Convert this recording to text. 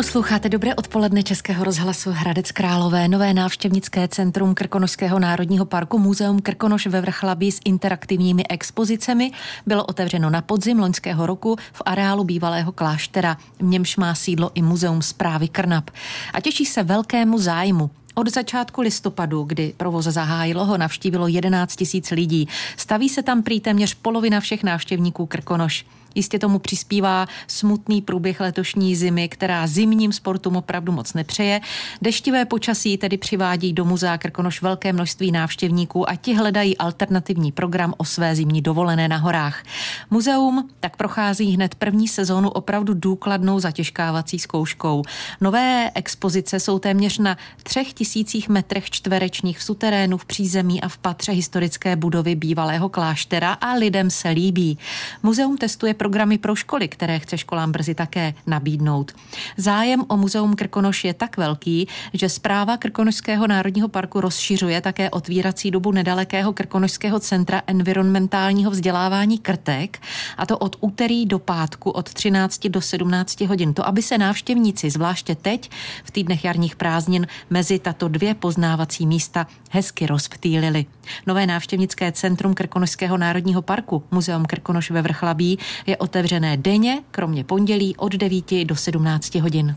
Posloucháte dobré odpoledne Českého rozhlasu Hradec Králové, nové návštěvnické centrum Krkonošského národního parku Muzeum Krkonoš ve Vrchlabí s interaktivními expozicemi bylo otevřeno na podzim loňského roku v areálu bývalého kláštera. V němž má sídlo i Muzeum zprávy Krnap. A těší se velkému zájmu. Od začátku listopadu, kdy provoz zahájilo, ho navštívilo 11 tisíc lidí. Staví se tam prý téměř polovina všech návštěvníků Krkonoš. Jistě tomu přispívá smutný průběh letošní zimy, která zimním sportům opravdu moc nepřeje. Deštivé počasí tedy přivádí do muzea Krkonoš velké množství návštěvníků a ti hledají alternativní program o své zimní dovolené na horách. Muzeum tak prochází hned první sezónu opravdu důkladnou zatěžkávací zkouškou. Nové expozice jsou téměř na třech tisících metrech čtverečních v suterénu, v přízemí a v patře historické budovy bývalého kláštera a lidem se líbí. Muzeum testuje programy pro školy, které chce školám brzy také nabídnout. Zájem o muzeum Krkonoš je tak velký, že zpráva Krkonošského národního parku rozšiřuje také otvírací dobu nedalekého Krkonošského centra environmentálního vzdělávání Krtek, a to od úterý do pátku od 13 do 17 hodin. To, aby se návštěvníci, zvláště teď, v týdnech jarních prázdnin, mezi tato dvě poznávací místa hezky rozptýlili. Nové návštěvnické centrum Krkonošského národního parku, Muzeum Krkonoš ve Vrchlabí, je otevřené denně, kromě pondělí od 9 do 17 hodin.